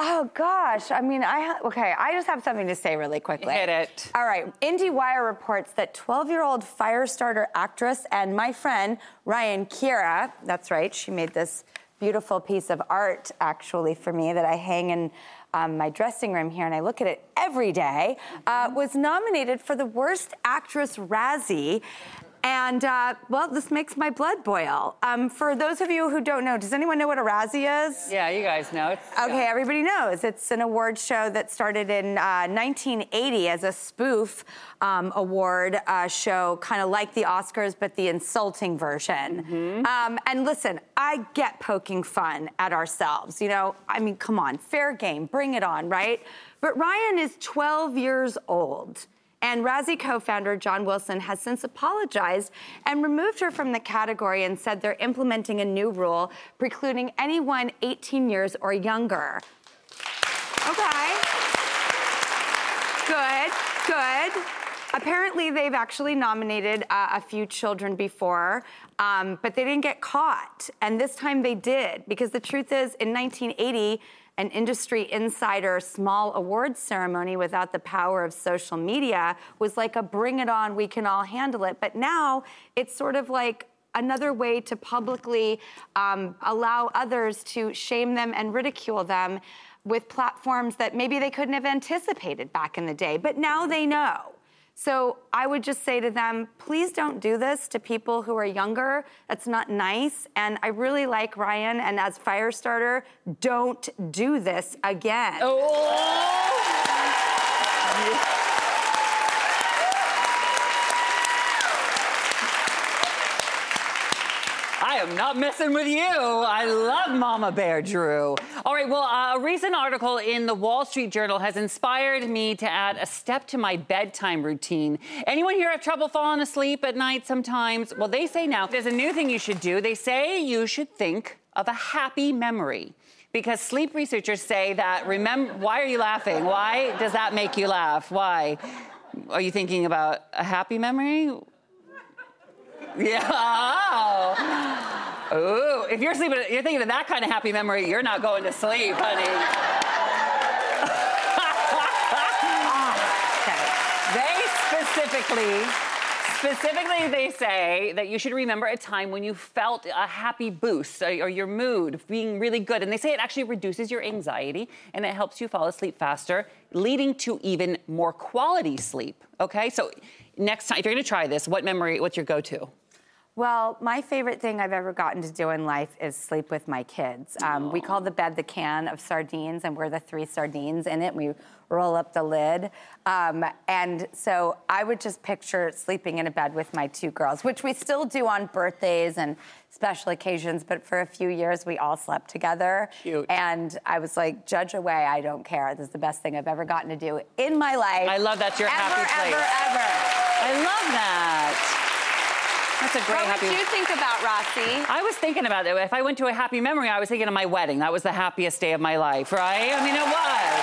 Oh gosh. I mean, I ha- okay. I just have something to say really quickly. Hit it. All right. IndieWire reports that 12-year-old Firestarter actress and my friend Ryan Kiera. That's right. She made this beautiful piece of art actually for me that I hang in. Um, my dressing room here, and I look at it every day, uh, was nominated for the Worst Actress Razzie. And uh, well, this makes my blood boil. Um, for those of you who don't know, does anyone know what a Razzie is? Yeah, you guys know. Okay, everybody knows. It's an award show that started in uh, 1980 as a spoof um, award uh, show, kind of like the Oscars, but the insulting version. Um, and listen, I get poking fun at ourselves. You know, I mean, come on, fair game, bring it on, right? But Ryan is 12 years old. And Razzie co founder John Wilson has since apologized and removed her from the category and said they're implementing a new rule precluding anyone 18 years or younger. Okay. Good, good. Apparently, they've actually nominated uh, a few children before, um, but they didn't get caught. And this time they did, because the truth is, in 1980, an industry insider small awards ceremony without the power of social media was like a bring it on, we can all handle it. But now it's sort of like another way to publicly um, allow others to shame them and ridicule them with platforms that maybe they couldn't have anticipated back in the day. But now they know. So I would just say to them, please don't do this to people who are younger. That's not nice. And I really like Ryan, and as Firestarter, don't do this again. Oh. I am not messing with you. I love Mama Bear Drew. All right, well, uh, a recent article in the Wall Street Journal has inspired me to add a step to my bedtime routine. Anyone here have trouble falling asleep at night sometimes? Well, they say now there's a new thing you should do. They say you should think of a happy memory. Because sleep researchers say that, remember, why are you laughing? Why does that make you laugh? Why? Are you thinking about a happy memory? Yeah. Oh. Ooh, if you're sleeping, you're thinking of that kind of happy memory, you're not going to sleep, honey. they specifically, specifically, they say that you should remember a time when you felt a happy boost or, or your mood being really good. And they say it actually reduces your anxiety and it helps you fall asleep faster, leading to even more quality sleep. Okay, so next time, if you're gonna try this, what memory, what's your go to? Well, my favorite thing I've ever gotten to do in life is sleep with my kids. Um, we call the bed the can of sardines, and we're the three sardines in it. We roll up the lid. Um, and so I would just picture sleeping in a bed with my two girls, which we still do on birthdays and special occasions, but for a few years we all slept together. Cute. And I was like, judge away, I don't care. This is the best thing I've ever gotten to do in my life. I love that's your ever, happy place. Ever, Ever, ever, I love that. That's a great what happy. would you think about Rossi? I was thinking about it. If I went to a happy memory, I was thinking of my wedding. That was the happiest day of my life, right? I mean, it was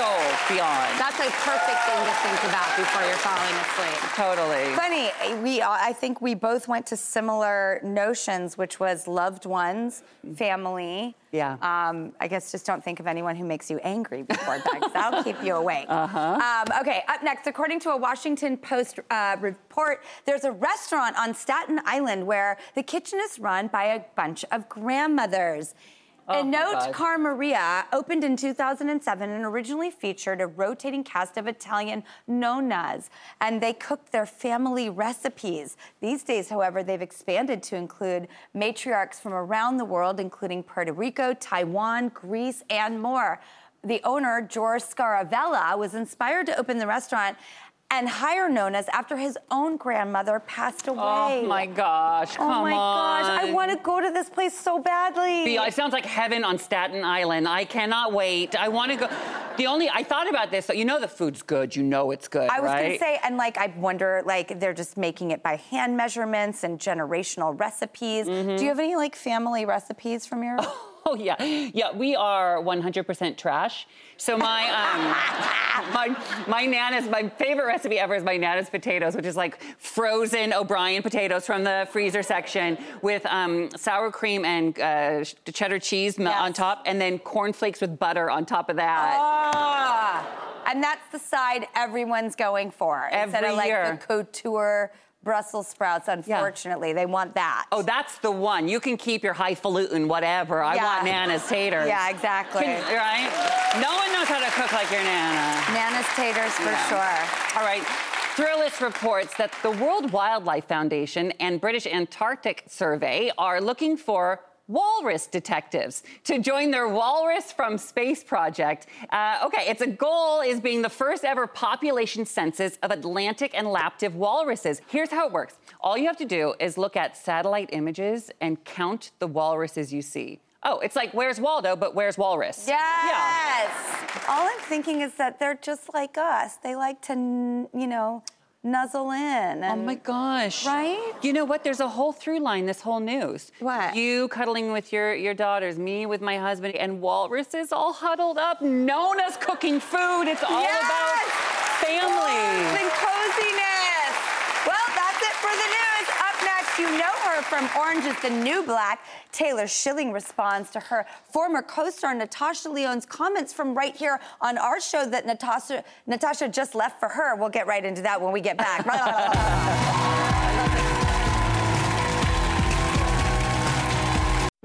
so beyond. That's a perfect thing to think about before you're falling asleep. Totally. Funny, we I think we both went to similar notions, which was loved ones, family. Yeah. Um, I guess just don't think of anyone who makes you angry before bed, because that'll keep you awake. Uh-huh. Um, okay, up next, according to a Washington Post uh, report, there's a restaurant on Staten Island where the kitchen is run by a bunch of grandmothers. Oh, Enoteca Maria opened in 2007 and originally featured a rotating cast of Italian nonnas, and they cooked their family recipes. These days, however, they've expanded to include matriarchs from around the world, including Puerto Rico, Taiwan, Greece, and more. The owner, George Scaravella, was inspired to open the restaurant and hire nonnas after his own grandmother passed away. Oh my gosh! Come Oh my on. gosh, I want to go to this place so badly. It sounds like heaven on Staten Island. I cannot wait. I want to go. The only I thought about this. You know the food's good. You know it's good. I was right? gonna say, and like I wonder, like they're just making it by hand measurements and generational recipes. Mm-hmm. Do you have any like family recipes from your? Oh yeah, yeah. We are 100% trash. So my um, my my nana's my favorite recipe ever is my nana's potatoes, which is like frozen O'Brien potatoes from the freezer section with um, sour cream and uh, cheddar cheese Yes. on top, and then cornflakes with butter on top of that. Ah, and that's the side everyone's going for instead of like year. the couture Brussels sprouts. Unfortunately, they want that. Oh, that's the one. You can keep your highfalutin, whatever. I Yeah. want Nana's taters. Yeah, exactly. Can- right? No one knows how to cook like your Nana. Nana's taters for Yeah. sure. All right. Thrillist reports that the World Wildlife Foundation and British Antarctic Survey are looking for walrus detectives to join their Walrus from Space project. Uh, okay, its a goal is being the first ever population census of Atlantic and Laptev walruses. Here's how it works. All you have to do is look at satellite images and count the walruses you see. Oh, it's like where's Waldo, but where's Walrus? Yeah. Yes. Yeah. All I'm thinking is that they're just like us. They like to, you know, nuzzle in. Oh my gosh. Right? You know what? There's a whole through line this whole news. What? You cuddling with your, your daughters, me with my husband, and walruses all huddled up. Nona's cooking food. It's all Yes! about family. Warmth and coziness. Well, that's it for the news. Up next, from Orange is the New Black. Taylor Schilling responds to her former co-star Natasha Lyonne's comments from right here on our show that Natasha Natasha just left for her. We'll get right into that when we get back.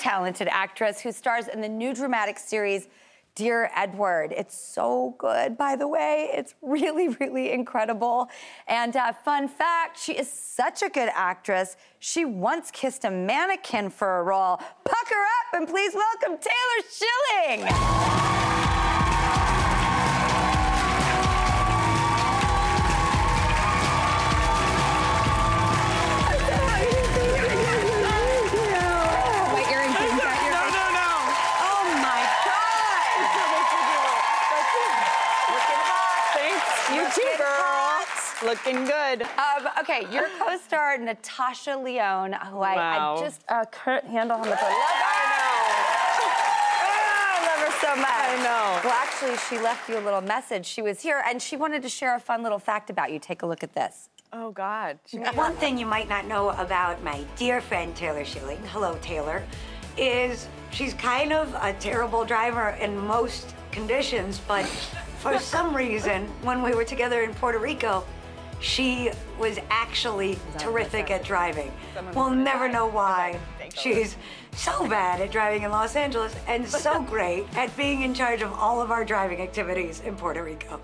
Talented actress who stars in the new dramatic series Dear Edward. It's so good, by the way. It's really, really incredible. And uh, fun fact she is such a good actress. She once kissed a mannequin for a role. Pucker up and please welcome Taylor Schilling. Looking good. Um, okay, your co-star Natasha Lyonne, who I, Wow. I just uh, can't handle how much I love. Her so much. I know. Well, actually, she left you a little message. She was here and she wanted to share a fun little fact about you. Take a look at this. Oh God. One thing you might not know about my dear friend Taylor Schilling, hello Taylor, is she's kind of a terrible driver in most conditions, but for some reason, when we were together in Puerto Rico, she was actually terrific at driving. We'll never know why. She's so bad at driving in Los Angeles and so great at being in charge of all of our driving activities in Puerto Rico.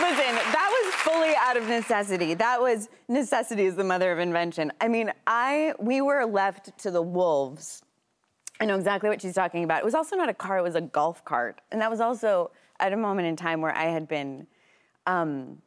Listen, that was fully out of necessity. That was necessity is the mother of invention. I mean, I we were left to the wolves. I know exactly what she's talking about. It was also not a car; it was a golf cart, and that was also at a moment in time where I had been um,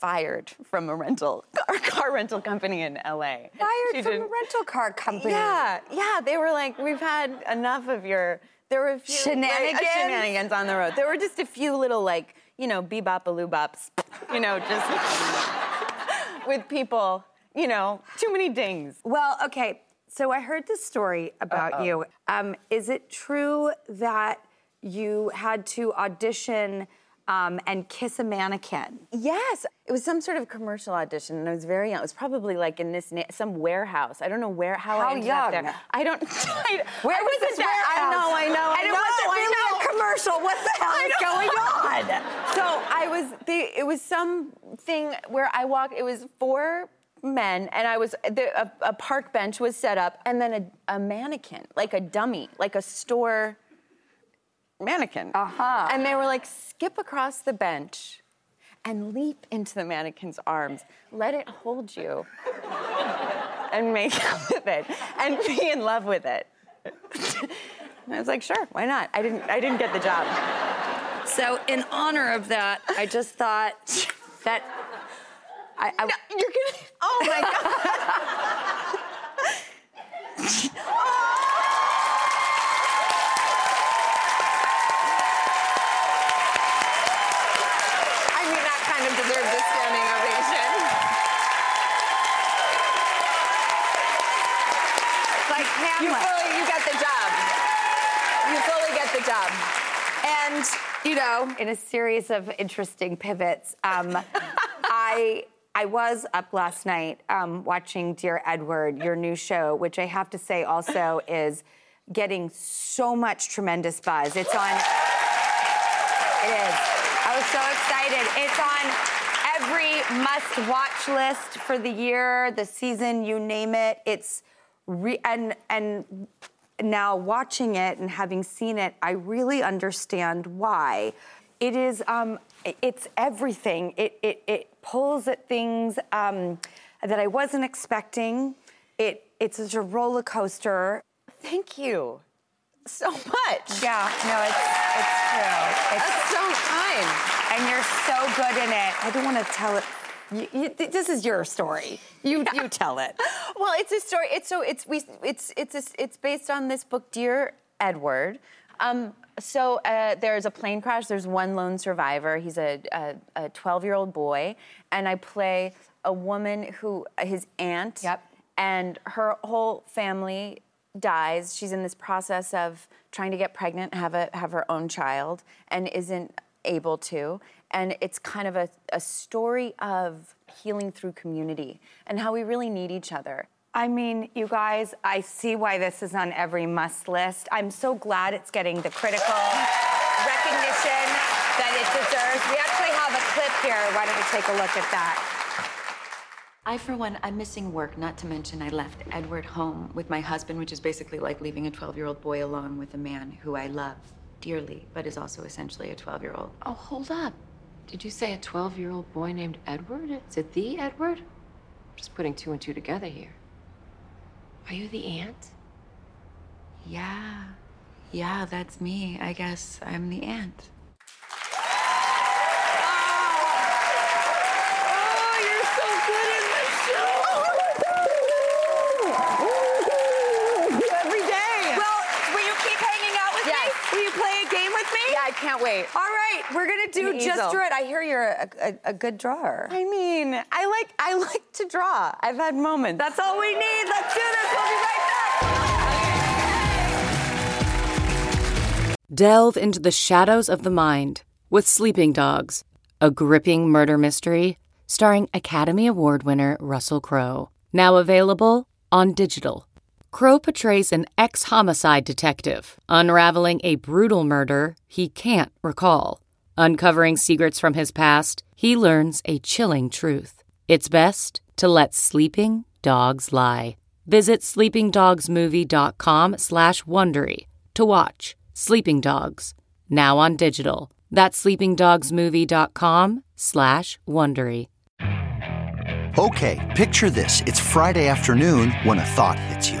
fired from a rental car, car rental company in LA. Fired She from a didn't- rental car company. Yeah, yeah. They were like, we've had enough of your. There were a few like, uh, Shenanigans? shenanigans on the road. There were just a few little like, you know, bebop bops, you know, just with people, you know, too many dings. Well, okay. So I heard this story about you. Um, is it true that you had to audition um, and kiss a mannequin? Yes, it was some sort of commercial audition, and I was very young. It was probably like in this na- some warehouse. I don't know where how, How I ended up young? there. I don't. I, Where I was wasn't this that- I know, I know, And I it know, wasn't I really know. a commercial. What the hell is going on? So I was the it was something where I walked. It was four men, and I was the, a, a park bench was set up, and then a, a mannequin, like a dummy, like a store mannequin. Uh-huh. And they were like, skip across the bench. And leap into the mannequin's arms. Let it hold you. and make out with it. And be in love with it. and I was like, sure, why not? I didn't I didn't get the job. So, in honor of that, I just thought that I, I You're gonna. Oh my god. I mean, that kind of deserves a standing ovation. like You fully, you get the job. You fully get the job. And, you know, in a series of interesting pivots, um, I I was up last night um, watching Dear Edward, your new show, which I have to say also is getting so much tremendous buzz. It's on. It is. I was so excited. It's on every must-watch list for the year, the season, you name it. It's re- and and now watching it and having seen it, I really understand why. It is. Um, it's everything. It it it pulls at things um, that I wasn't expecting. It it's such a roller coaster. Thank you so much. Yeah, no, it's it's true. It's That's so kind. and you're so good in it. I don't want to tell it. You, you, this is your story. You you tell it. Well, it's a story. It's so it's we it's it's a, it's based on this book, Dear Edward. Um, so uh, there's a plane crash. There's one lone survivor. He's a a 12 year old boy, and I play a woman who his aunt. Yep. And her whole family dies. She's in this process of trying to get pregnant, have a have her own child, and isn't able to. And it's kind of a, a story of healing through community and how we really need each other. I mean, you guys, I see why this is on every must list. I'm so glad it's getting the critical recognition that it deserves. We actually have a clip here. Why don't we take a look at that? I, for one, I'm missing work, not to mention I left Edward home with my husband, which is basically like leaving a 12 year old boy alone with a man who I love dearly, but is also essentially a 12 year old. Oh, hold up. Did you say a 12 year old boy named Edward? Is it the Edward? I'm just putting two and two together here. Are you the aunt? Yeah, yeah, that's me. I guess I'm the aunt. Oh, you're so good in this show. Every day. Well, will you keep hanging out with Yes. me? Will you play a game with me? Yeah, I can't wait. All right, we're gonna do An just easel. draw it. I hear you're a, a, a good drawer. I mean, I like I like to draw. I've had moments. That's all we need. Let's do this. We'll be right back. Delve into the shadows of the mind with Sleeping Dogs, a gripping murder mystery starring Academy Award winner Russell Crowe. Now available on digital. Crowe portrays an ex homicide detective unraveling a brutal murder he can't recall. Uncovering secrets from his past, he learns a chilling truth. It's best to let sleeping dogs lie. Visit sleepingdogsmovie.com slash Wondery to watch Sleeping Dogs, now on digital. That's sleepingdogsmovie.com slash Wondery. Okay, picture this. It's Friday afternoon when a thought hits you.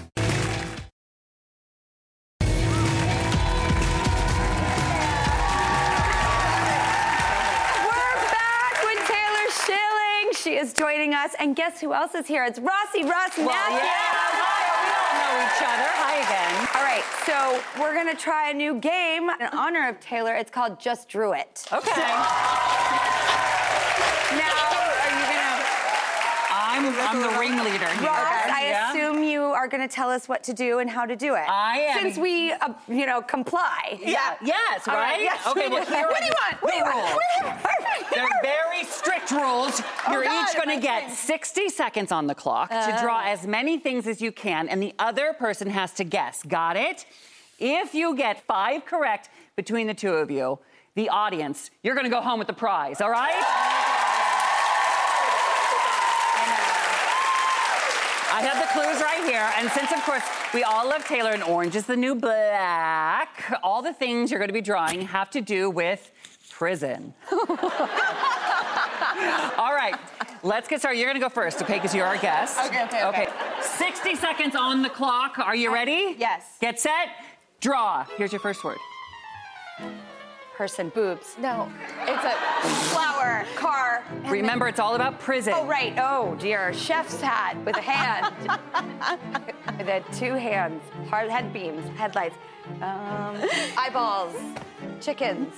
And guess who else is here? It's Rossi Ross Well, Mathews. yeah, hi, we all know each other. Hi again. All right, so we're gonna try a new game in honor of Taylor. It's called Just Drew It. Okay. Now, are you gonna? I'm, I'm the ringleader here. Ross, I Yeah. assume you are going to tell us what to do and how to do it. I am. Since we, uh, you know, comply. Yeah. Yes, All right? yes, okay, well, here What do you want? What do you want? They're very strict rules. Oh, You're God, each going to get saying- 60 seconds on the clock to Uh. draw as many things as you can, and the other person has to guess. Got it? If you get five correct between the two of you, the audience, you're going to go home with the prize, all right? I have the clues right here. And since, of course, we all love Taylor and orange is the new black, all the things you're going to be drawing have to do with prison. all right, let's get started. You're going to go first, okay? Because you're our guest. Okay, okay, okay. 60 seconds on the clock. Are you ready? Yes. Get set. Draw. Here's your first word. Person, boobs. No, it's a flower, car. Remember, it's all about prison. Oh, right. Oh, dear. Chef's hat with a hand. with the two hands. Hard head beams, headlights, um, eyeballs, chickens.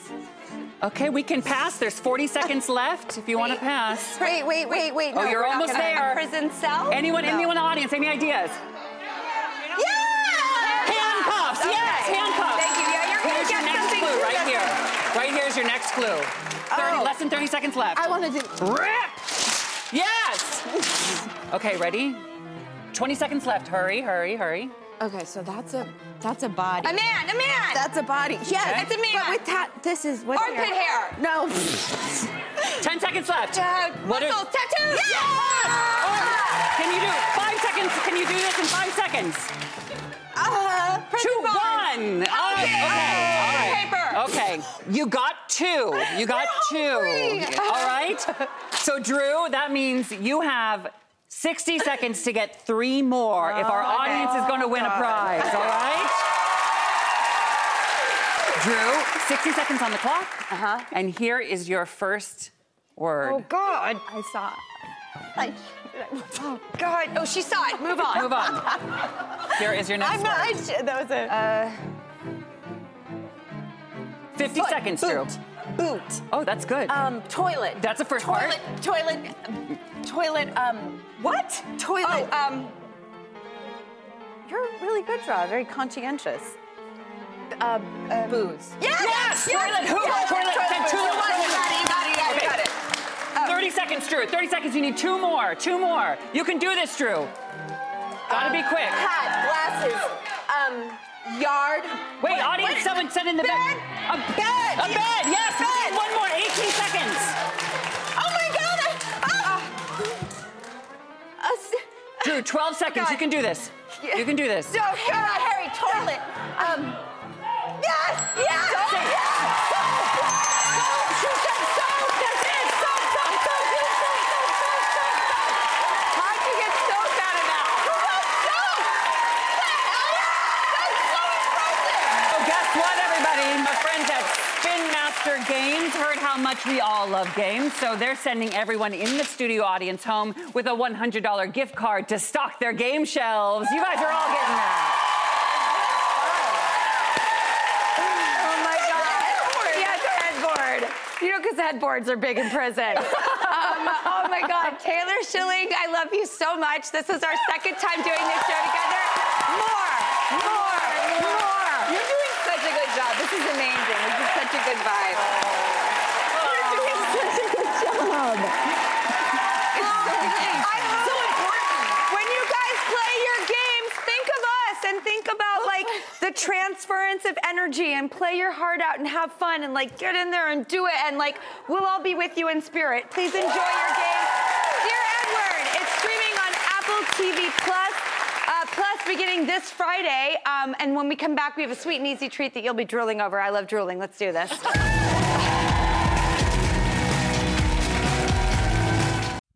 Okay, we can pass. There's 40 seconds left if you want to pass. Wait, wait, wait, wait. Oh, no, you're almost there. Prison cell? Anyone, No. anyone in the audience, any ideas? Yeah! Handcuffs, Okay. yes, handcuffs. Thank you. Yeah, you're gonna Here's your get next something clue too, right that's here. right. Right here's your next clue. 30, Oh. less than 30 seconds left. I want to do. Rip! Yes! okay, ready? 20 seconds left. Hurry, hurry, hurry. Okay, so that's a that's a body. A man, a man. That's a body. Yes, It's a man. But with that, this is what. Armpit hair. No. 10 seconds left. Uh, What are- muscles, tattoos. Can you do five seconds? Can you do this in five seconds? Uh, Two, bond. one. Oh, okay. All right. Paper. Okay. You got two. You got two. All right. So, Drew, that means you have 60 seconds to get three more if our Oh, audience is going to win a prize. All right. Drew, 60 seconds on the clock. Uh-huh. And here is your first word. Oh God. I saw. I, oh God. Oh, she saw it. Move on. Move on. Here is your next word. I'm not. I word. sh- that was a. Uh, 50 seconds, Drew. boot. Boot. Oh, that's good. Um, toilet. That's the first toilet. part. Toilet. Toilet. Um. What? Toilet. oh, um, You're a really good draw. Very conscientious. Um, booze. Yes! Toilet who? Yes. Toilet. Toilet Two. who. You got it, you got it, you got it, you got it, you got it. 30 seconds, Drew. 30 seconds. You need two more. Two more. You can do this, Drew. Gotta be quick. Hat, glasses, um, yard. Wait, What- audience, what- someone said in the bed. A Bed. A bed. Yes. Bed. One more. 18 seconds. Oh my God! A s- Drew, 12 seconds. You can do this. Yeah. You can do this. No, Harry, Harry, toilet. Um. Much we all love games, so they're sending everyone in the studio audience home with a $100 gift card to stock their game shelves. You guys are all getting that. Oh my God. Yes, headboard. You know, because headboards are big in prison. um, oh my God. Taylor Schilling, I love you so much. This is our second time doing this show together. More, more, more. You're doing such a good job. This is amazing. This is such a good vibe. You're doing such a good job. I'm so important. When you guys play your games, think of us and think about like the transference of energy and play your heart out and have fun and like get in there and do it and like we'll all be with you in spirit. Please enjoy your game. Dear Edward, it's streaming on Apple TV Plus. Uh, plus, beginning this Friday, um, and when we come back, we have a sweet and easy treat that you'll be drooling over. I love drooling. Let's do this.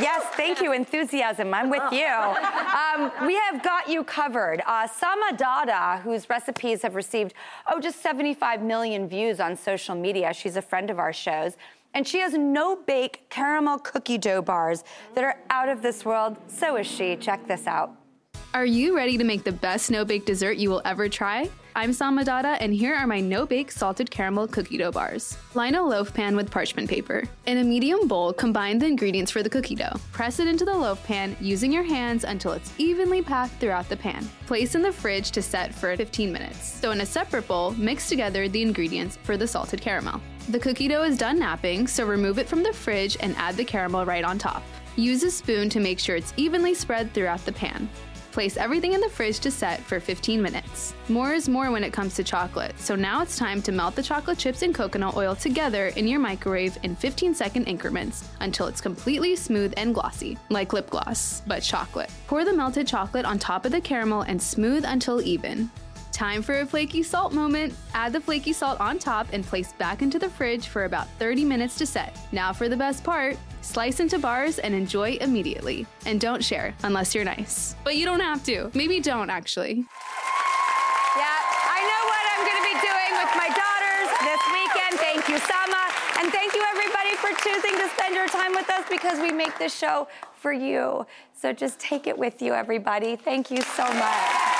Yes, thank you, enthusiasm. I'm with you. Um, we have got you covered. Uh, Samah Dada, whose recipes have received oh just 75 million views on social media. She's a friend of our shows. And she has no bake caramel cookie dough bars that are out of this world. So is she. Check this out. Are you ready to make the best no bake dessert you will ever try? I'm Samah Dada, and here are my no bake salted caramel cookie dough bars. Line a loaf pan with parchment paper. In a medium bowl, combine the ingredients for the cookie dough. Press it into the loaf pan using your hands until it's evenly packed throughout the pan. Place in the fridge to set for 15 minutes. So, in a separate bowl, mix together the ingredients for the salted caramel. The cookie dough is done napping, so remove it from the fridge and add the caramel right on top. Use a spoon to make sure it's evenly spread throughout the pan. Place everything in the fridge to set for 15 minutes. More is more when it comes to chocolate, so now it's time to melt the chocolate chips and coconut oil together in your microwave in 15 second increments until it's completely smooth and glossy, like lip gloss, but chocolate. Pour the melted chocolate on top of the caramel and smooth until even. Time for a flaky salt moment. Add the flaky salt on top and place back into the fridge for about 30 minutes to set. Now for the best part. Slice into bars and enjoy immediately. And don't share unless you're nice. But you don't have to. Maybe don't actually. Yeah, I know what I'm going to be doing with my daughters this weekend. Thank you, Samah. And thank you, everybody, for choosing to spend your time with us because we make this show for you. So just take it with you, everybody. Thank you so much.